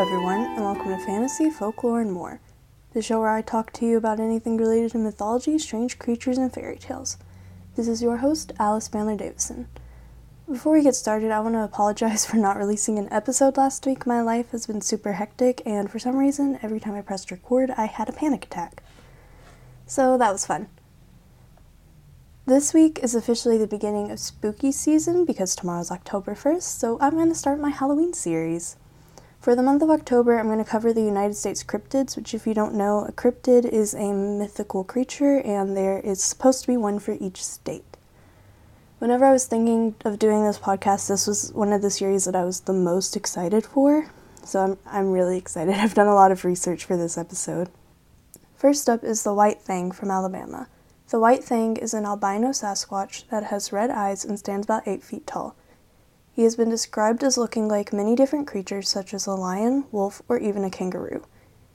everyone, and welcome to Fantasy, Folklore, and More, the show where I talk to you about anything related to mythology, strange creatures, and fairy tales. This is your host, Alice Bandler Davison. Before we get started, I want to apologize for not releasing an episode last week. My life has been super hectic, and for some reason, every time I pressed record, I had a panic attack. So that was fun. This week is officially the beginning of spooky season because tomorrow's October 1st, so I'm going to start my Halloween series. For the month of October, I'm going to cover the United States cryptids, which, if you don't know, a cryptid is a mythical creature and there is supposed to be one for each state. Whenever I was thinking of doing this podcast, this was one of the series that I was the most excited for, so I'm, I'm really excited. I've done a lot of research for this episode. First up is the White Thing from Alabama. The White Thing is an albino Sasquatch that has red eyes and stands about 8 feet tall. He has been described as looking like many different creatures, such as a lion, wolf, or even a kangaroo.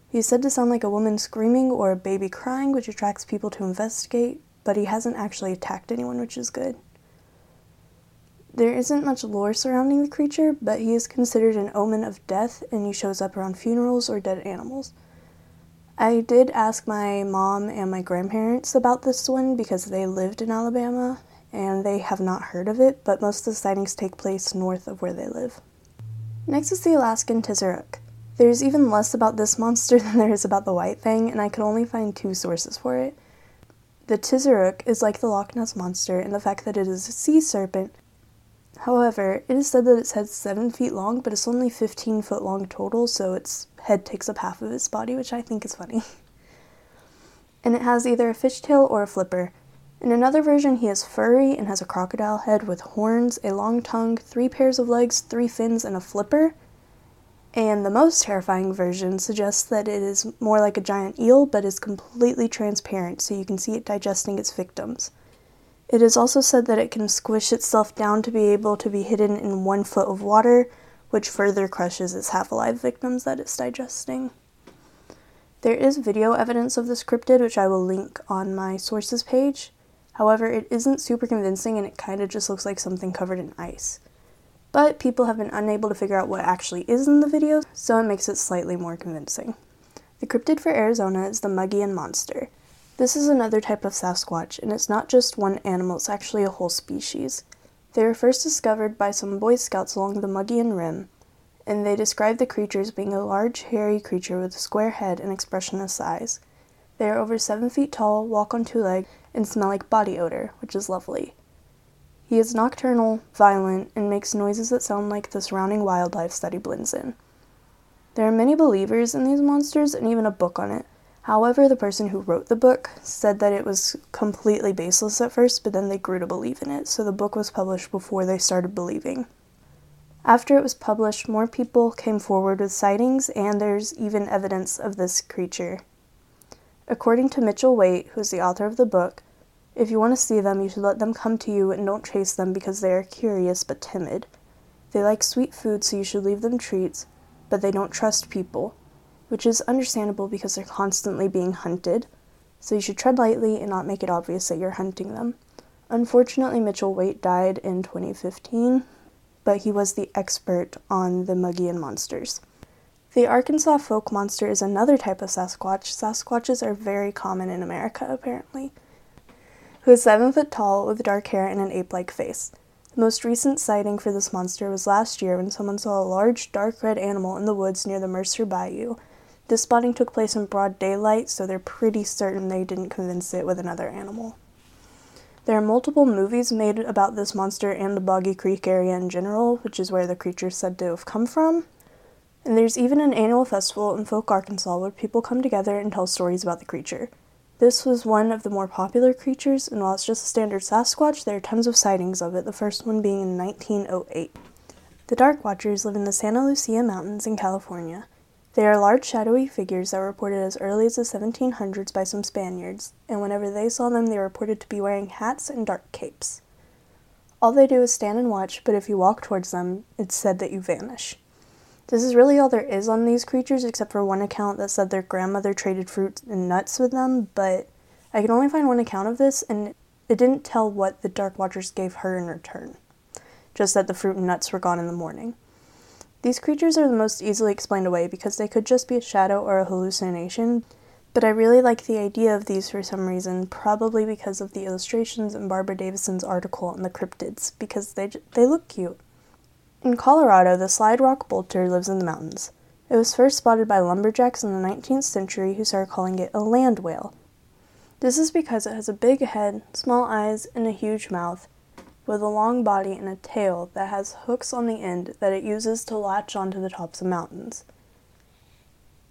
He is said to sound like a woman screaming or a baby crying, which attracts people to investigate, but he hasn't actually attacked anyone, which is good. There isn't much lore surrounding the creature, but he is considered an omen of death and he shows up around funerals or dead animals. I did ask my mom and my grandparents about this one because they lived in Alabama and they have not heard of it, but most of the sightings take place north of where they live. Next is the Alaskan Tizheruk. There's even less about this monster than there is about the White Thing, and I could only find two sources for it. The Tizheruk is like the Loch Ness monster in the fact that it is a sea serpent. However, it is said that its head's 7 feet long, but it's only 15 foot long total, so its head takes up half of its body, which I think is funny. and it has either a fishtail or a flipper. In another version, he is furry and has a crocodile head with horns, a long tongue, three pairs of legs, three fins, and a flipper. And the most terrifying version suggests that it is more like a giant eel but is completely transparent so you can see it digesting its victims. It is also said that it can squish itself down to be able to be hidden in one foot of water, which further crushes its half alive victims that it's digesting. There is video evidence of this cryptid, which I will link on my sources page. However, it isn't super convincing and it kind of just looks like something covered in ice. But people have been unable to figure out what actually is in the video, so it makes it slightly more convincing. The cryptid for Arizona is the Mogollon monster. This is another type of Sasquatch, and it's not just one animal, it's actually a whole species. They were first discovered by some Boy Scouts along the Mogollon Rim, and they describe the creature as being a large, hairy creature with a square head and expressionless eyes. They are over seven feet tall, walk on two legs, and smell like body odor, which is lovely. He is nocturnal, violent, and makes noises that sound like the surrounding wildlife that he blends in. There are many believers in these monsters and even a book on it. However, the person who wrote the book said that it was completely baseless at first, but then they grew to believe in it, so the book was published before they started believing. After it was published, more people came forward with sightings, and there's even evidence of this creature. According to Mitchell Waite, who is the author of the book, if you want to see them, you should let them come to you and don't chase them because they are curious but timid. They like sweet food, so you should leave them treats, but they don't trust people which is understandable because they're constantly being hunted, so you should tread lightly and not make it obvious that you're hunting them. Unfortunately, Mitchell Waite died in 2015, but he was the expert on the Mogollon monsters. The Arkansas Fouke monster is another type of Sasquatch. Sasquatches are very common in America, apparently. Who is seven foot tall with dark hair and an ape like face. The most recent sighting for this monster was last year when someone saw a large dark red animal in the woods near the Mercer Bayou this spotting took place in broad daylight, so they're pretty certain they didn't convince it with another animal. There are multiple movies made about this monster and the Boggy Creek area in general, which is where the creature is said to have come from. And there's even an annual festival in Fouke, Arkansas, where people come together and tell stories about the creature. This was one of the more popular creatures, and while it's just a standard Sasquatch, there are tons of sightings of it, the first one being in 1908. The Dark Watchers live in the Santa Lucia Mountains in California. They are large shadowy figures that were reported as early as the 1700s by some Spaniards, and whenever they saw them, they were reported to be wearing hats and dark capes. All they do is stand and watch, but if you walk towards them, it's said that you vanish. This is really all there is on these creatures, except for one account that said their grandmother traded fruits and nuts with them, but I can only find one account of this, and it didn't tell what the Dark Watchers gave her in return, just that the fruit and nuts were gone in the morning. These creatures are the most easily explained away because they could just be a shadow or a hallucination, but I really like the idea of these for some reason, probably because of the illustrations in Barbara Davison's article on the cryptids, because they, they look cute. In Colorado, the slide rock bolter lives in the mountains. It was first spotted by lumberjacks in the 19th century who started calling it a land whale. This is because it has a big head, small eyes, and a huge mouth, with a long body and a tail that has hooks on the end that it uses to latch onto the tops of mountains.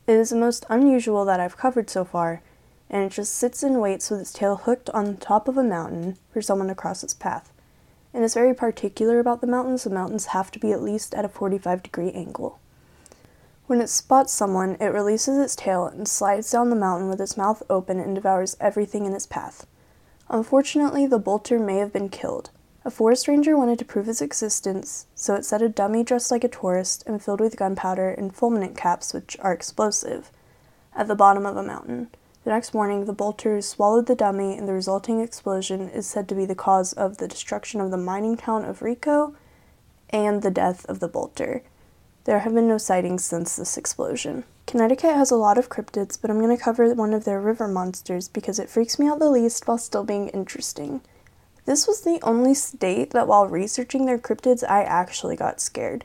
It is the most unusual that I've covered so far, and it just sits and waits with its tail hooked on the top of a mountain for someone to cross its path. And is very particular about the mountains. The mountains have to be at least at a 45 degree angle. When it spots someone, it releases its tail and slides down the mountain with its mouth open and devours everything in its path. Unfortunately, the bolter may have been killed, a forest ranger wanted to prove its existence, so it set a dummy dressed like a tourist and filled with gunpowder and fulminate caps, which are explosive, at the bottom of a mountain. The next morning, the bolters swallowed the dummy, and the resulting explosion is said to be the cause of the destruction of the mining town of Rico and the death of the bolter. There have been no sightings since this explosion. Connecticut has a lot of cryptids, but I'm going to cover one of their river monsters because it freaks me out the least while still being interesting. This was the only state that while researching their cryptids, I actually got scared.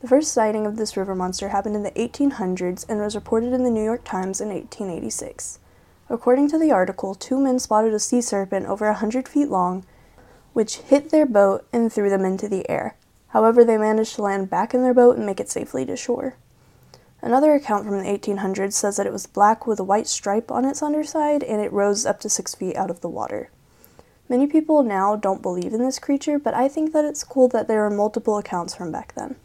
The first sighting of this river monster happened in the 1800s and was reported in the New York Times in 1886. According to the article, two men spotted a sea serpent over a 100 feet long, which hit their boat and threw them into the air. However, they managed to land back in their boat and make it safely to shore. Another account from the 1800s says that it was black with a white stripe on its underside and it rose up to six feet out of the water. Many people now don't believe in this creature, but I think that it's cool that there are multiple accounts from back then.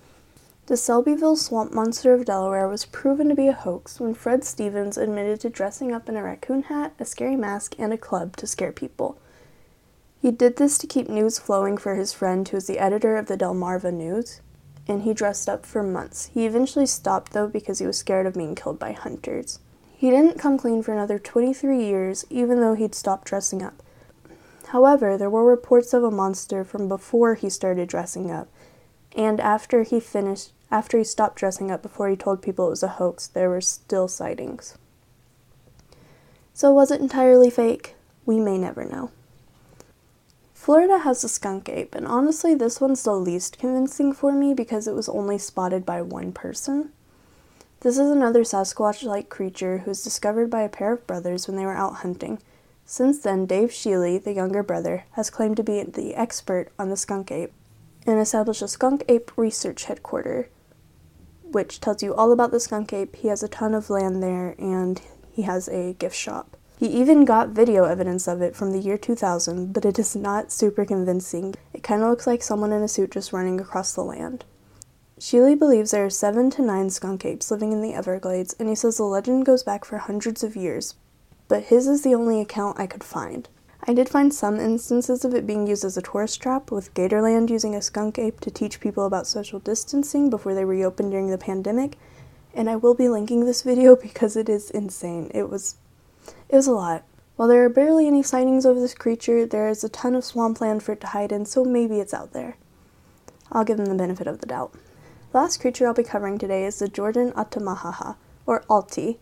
The Selbyville swamp monster of Delaware was proven to be a hoax when Fred Stevens admitted to dressing up in a raccoon hat, a scary mask, and a club to scare people. He did this to keep news flowing for his friend, who was the editor of the Delmarva News, and he dressed up for months. He eventually stopped, though, because he was scared of being killed by hunters. He didn't come clean for another 23 years, even though he'd stopped dressing up. However, there were reports of a monster from before he started dressing up, and after he finished after he stopped dressing up before he told people it was a hoax, there were still sightings. So was it entirely fake? We may never know. Florida has a skunk ape, and honestly, this one's the least convincing for me because it was only spotted by one person. This is another Sasquatch like creature who was discovered by a pair of brothers when they were out hunting since then, Dave Shealy, the younger brother, has claimed to be the expert on the skunk ape and established a skunk ape research headquarters, which tells you all about the skunk ape. He has a ton of land there and he has a gift shop. He even got video evidence of it from the year 2000, but it is not super convincing. It kind of looks like someone in a suit just running across the land. Shealy believes there are seven to nine skunk apes living in the Everglades, and he says the legend goes back for hundreds of years, but his is the only account I could find. I did find some instances of it being used as a tourist trap, with Gatorland using a skunk ape to teach people about social distancing before they reopened during the pandemic, and I will be linking this video because it is insane. It was it was a lot. While there are barely any sightings of this creature, there is a ton of swampland for it to hide in, so maybe it's out there. I'll give them the benefit of the doubt. The last creature I'll be covering today is the Georgian Altamaha-ha, or Altie,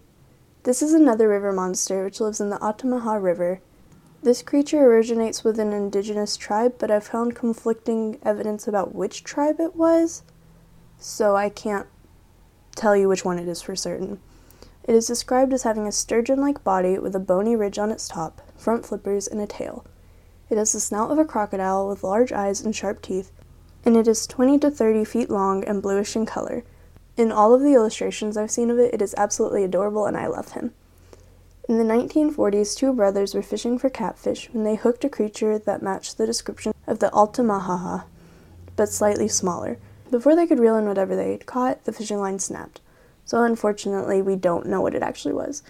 this is another river monster which lives in the Altamaha River. This creature originates with an indigenous tribe, but I've found conflicting evidence about which tribe it was, so I can't tell you which one it is for certain. It is described as having a sturgeon like body with a bony ridge on its top, front flippers, and a tail. It has the snout of a crocodile with large eyes and sharp teeth, and it is 20 to 30 feet long and bluish in color. In all of the illustrations I've seen of it, it is absolutely adorable and I love him. In the 1940s, two brothers were fishing for catfish when they hooked a creature that matched the description of the Altamaha, but slightly smaller. Before they could reel in whatever they had caught, the fishing line snapped. So unfortunately, we don't know what it actually was.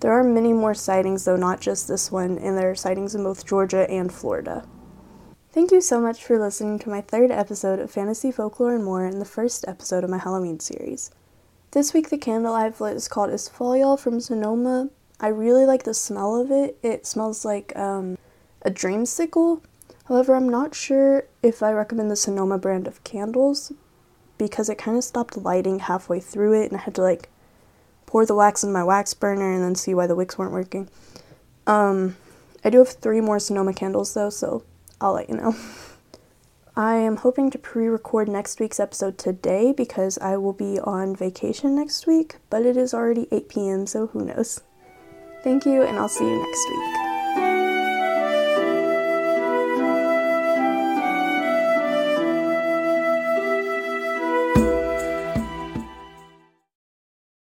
There are many more sightings, though not just this one, and there are sightings in both Georgia and Florida. Thank you so much for listening to my third episode of Fantasy, Folklore, and More and the first episode of my Halloween series. This week, the candle I've lit is called Isfoliol from Sonoma. I really like the smell of it. It smells like um, a dreamsicle. However, I'm not sure if I recommend the Sonoma brand of candles because it kind of stopped lighting halfway through it and I had to like pour the wax in my wax burner and then see why the wicks weren't working. Um, I do have three more Sonoma candles though, so I'll let you know. I am hoping to pre record next week's episode today because I will be on vacation next week, but it is already 8 p.m., so who knows. Thank you, and I'll see you next week.